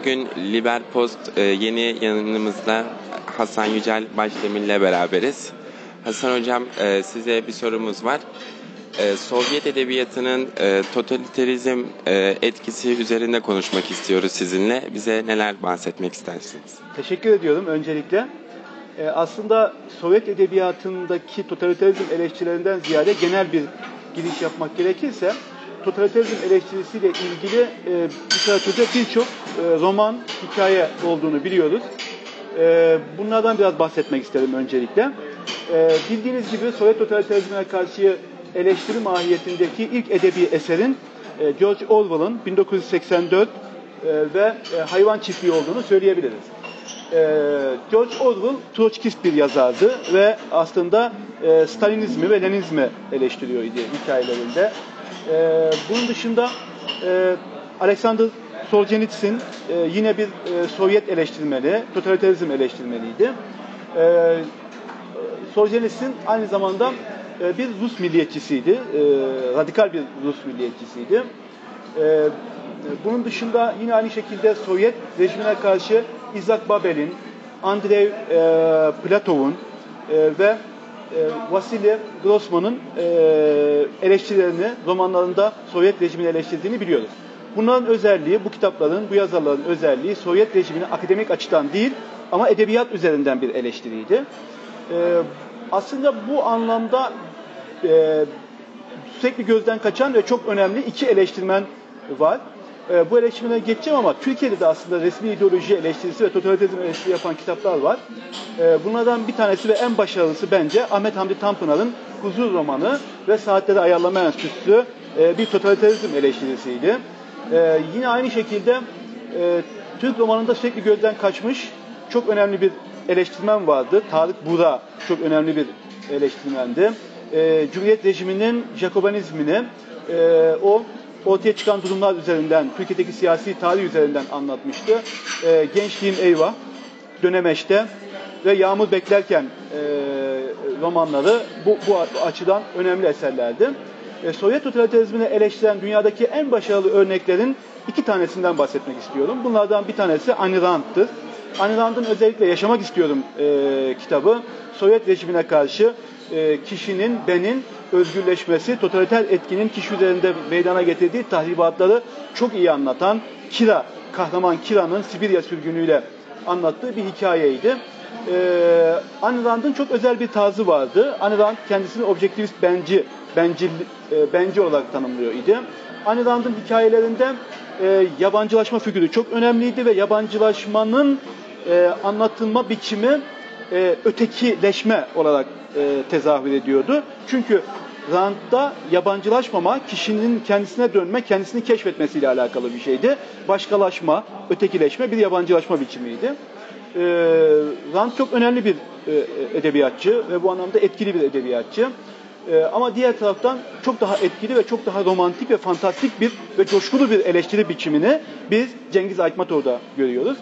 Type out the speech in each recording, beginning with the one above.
Bugün Liber Post e, yeni yanımızda Hasan Yücel Başdemir'le beraberiz. Hasan Hocam e, size bir sorumuz var. E, Sovyet Edebiyatı'nın totalitarizm e, etkisi üzerinde konuşmak istiyoruz sizinle. Bize neler bahsetmek istersiniz? Teşekkür ediyorum öncelikle. Aslında Sovyet edebiyatındaki totalitarizm eleştirilerinden ziyade genel bir giriş yapmak gerekirse totalitarizm eleştirisiyle ilgili e, literatürde birçok e, roman, hikaye olduğunu biliyoruz. E, bunlardan biraz bahsetmek isterim öncelikle. E, bildiğiniz gibi Sovyet totalitarizmine karşı eleştiri mahiyetindeki ilk edebi eserin e, George Orwell'ın 1984 e, ve e, Hayvan Çiftliği olduğunu söyleyebiliriz. E, George Orwell Troçkist bir yazardı ve aslında e, Stalinizmi ve Leninizmi eleştiriyor idi hikayelerinde. E, bunun dışında e, Alexander Solzhenitsyn e, yine bir e, Sovyet eleştirmeni, totalitarizm eleştirmeniydi. E, Solzhenitsyn aynı zamanda e, bir Rus milliyetçisiydi, e, radikal bir Rus milliyetçisiydi. E, bunun dışında yine aynı şekilde Sovyet rejimine karşı Isaac Babel'in, Andrei e, Platov'un e, ve e, Vasily Grossman'ın e, eleştirilerini, romanlarında Sovyet rejimini eleştirdiğini biliyoruz. Bunların özelliği, bu kitapların, bu yazarların özelliği Sovyet rejimini akademik açıdan değil ama edebiyat üzerinden bir eleştiriydi. E, aslında bu anlamda e, sürekli gözden kaçan ve çok önemli iki eleştirmen var. E, bu eleştirmene geçeceğim ama Türkiye'de de aslında resmi ideoloji eleştirisi ve totalitarizm eleştirisi yapan kitaplar var. E, bunlardan bir tanesi ve en başarılısı bence Ahmet Hamdi Tanpınar'ın Huzur romanı ve Saatleri Ayarlama Enstitüsü e, bir totalitarizm eleştirisiydi. E, yine aynı şekilde e, Türk romanında sürekli gözden kaçmış çok önemli bir eleştirmen vardı. Tarık Buğra çok önemli bir eleştirmendi. Cumhuriyet rejiminin Jacobanizmini e, o ortaya çıkan durumlar üzerinden, Türkiye'deki siyasi tarih üzerinden anlatmıştı. E, Gençliğim Eyvah, Dönemeç'te ve Yağmur Beklerken e, romanları bu, bu açıdan önemli eserlerdi. E, Sovyet totalitarizmini eleştiren dünyadaki en başarılı örneklerin iki tanesinden bahsetmek istiyorum. Bunlardan bir tanesi Ayn. Ayn Rand'ın özellikle Yaşamak İstiyorum e, kitabı Sovyet rejimine karşı e, kişinin, benin özgürleşmesi, totaliter etkinin kişi üzerinde meydana getirdiği tahribatları çok iyi anlatan Kira, kahraman Kira'nın Sibirya sürgünüyle anlattığı bir hikayeydi. Ee, Ayn Rand'ın çok özel bir tarzı vardı. Ayn Rand kendisini objektivist benci, bencil, e, benci olarak tanımlıyor idi. Ayn Rand'ın hikayelerinde e, yabancılaşma figürü çok önemliydi ve yabancılaşmanın e, anlatılma biçimi e, ötekileşme olarak e, tezahür ediyordu. Çünkü Rand'da yabancılaşmama, kişinin kendisine dönme, kendisini keşfetmesiyle alakalı bir şeydi. Başkalaşma, ötekileşme bir yabancılaşma biçimiydi. E, Rand çok önemli bir e, edebiyatçı ve bu anlamda etkili bir edebiyatçı. E, ama diğer taraftan çok daha etkili ve çok daha romantik ve fantastik bir ve coşkulu bir eleştiri biçimini biz Cengiz Aytmatov'da görüyoruz.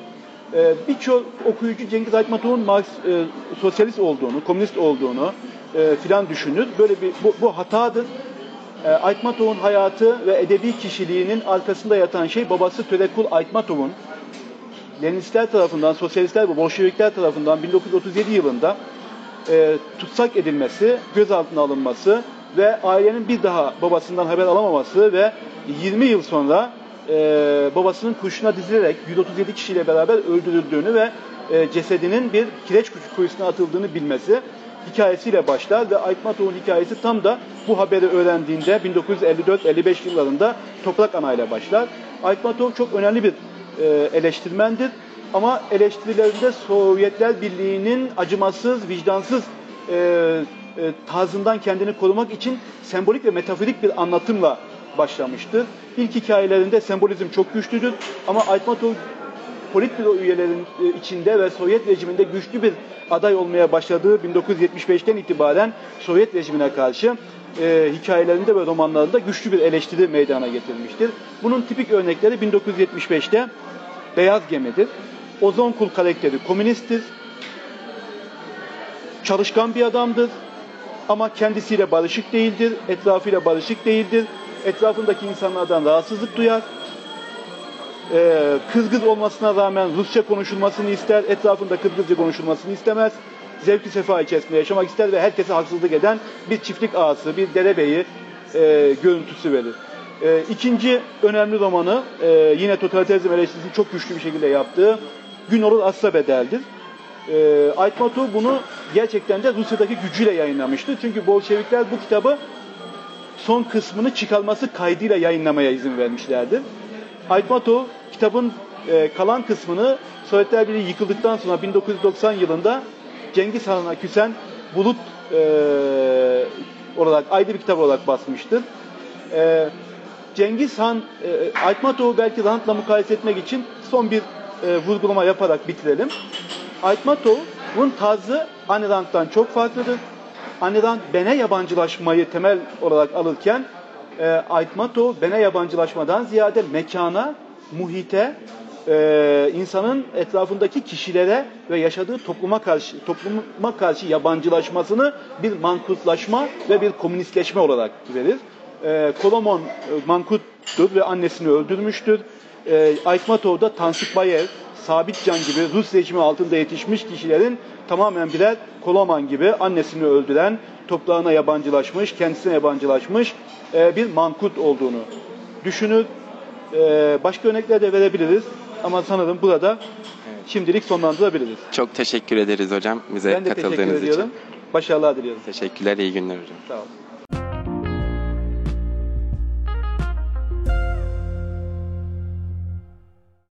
Ee, birçok okuyucu Cengiz Aytmatov'un Marks, e, sosyalist olduğunu, komünist olduğunu e, filan düşünür. Böyle bir bu, bu hatadır. E, Aytmatov'un hayatı ve edebi kişiliğinin arkasında yatan şey babası Törekul Aytmatov'un Leninistler tarafından, sosyalistler ve Bolşevikler tarafından 1937 yılında e, tutsak edilmesi, gözaltına alınması ve ailenin bir daha babasından haber alamaması ve 20 yıl sonra e, babasının kurşuna dizilerek 137 kişiyle beraber öldürüldüğünü ve e, cesedinin bir kireç kuyusuna atıldığını bilmesi hikayesiyle başlar ve Aytmatov'un hikayesi tam da bu haberi öğrendiğinde 1954-55 yıllarında Toprak Ana ile başlar. Aytmatov çok önemli bir e, eleştirmendir ama eleştirilerinde Sovyetler Birliği'nin acımasız, vicdansız e, e, tarzından kendini korumak için sembolik ve metaforik bir anlatımla başlamıştır. İlk hikayelerinde sembolizm çok güçlüdür ama Aytmatov politbüro üyelerinin e, içinde ve Sovyet rejiminde güçlü bir aday olmaya başladığı 1975'ten itibaren Sovyet rejimine karşı e, hikayelerinde ve romanlarında güçlü bir eleştiri meydana getirmiştir. Bunun tipik örnekleri 1975'te Beyaz Gemi'dir. Ozon Kul karakteri komünisttir. Çalışkan bir adamdır ama kendisiyle barışık değildir, etrafıyla barışık değildir etrafındaki insanlardan rahatsızlık duyar. e, Kızgız olmasına rağmen Rusça konuşulmasını ister, etrafında Kırgızca konuşulmasını istemez. Zevki sefa içerisinde yaşamak ister ve herkese haksızlık eden bir çiftlik ağası, bir derebeyi e, görüntüsü verir. E, ikinci önemli romanı e, yine totalitarizm eleştirisini çok güçlü bir şekilde yaptığı Gün olur asla bedeldir. E, Aytmatov bunu gerçekten de Rusya'daki gücüyle yayınlamıştı. Çünkü Bolşevikler bu kitabı son kısmını çıkarması kaydıyla yayınlamaya izin vermişlerdi. Aytmatov kitabın e, kalan kısmını Sovyetler Birliği yıkıldıktan sonra 1990 yılında Cengiz Han'a küsen Bulut e, olarak ayrı bir kitap olarak basmıştır. E, Cengiz Han, e, Aytmatov'u belki Rand'la mukayese etmek için son bir e, vurgulama yaparak bitirelim. Aytmatov'un tarzı Ayn Rand'dan çok farklıdır. Ayn Rand bene yabancılaşmayı temel olarak alırken e, Aytmatov bene yabancılaşmadan ziyade mekana, muhite, e, insanın etrafındaki kişilere ve yaşadığı topluma karşı topluma karşı yabancılaşmasını bir mankutlaşma ve bir komünistleşme olarak verir. E, Kolomon e, mankuttur ve annesini öldürmüştür. E, Aytmatov da Tansıkbayev, Sabitcan gibi Rus rejimi altında yetişmiş kişilerin tamamen birer Koloman gibi annesini öldüren, toprağına yabancılaşmış, kendisine yabancılaşmış e, bir mankut olduğunu düşünür. E, başka örnekler de verebiliriz ama sanırım burada şimdilik sonlandırabiliriz. Çok teşekkür ederiz hocam bize Ben de teşekkür katıldığınız ediyorum. için. Başarılar diliyorum. Teşekkürler, iyi günler hocam. Sağ olun.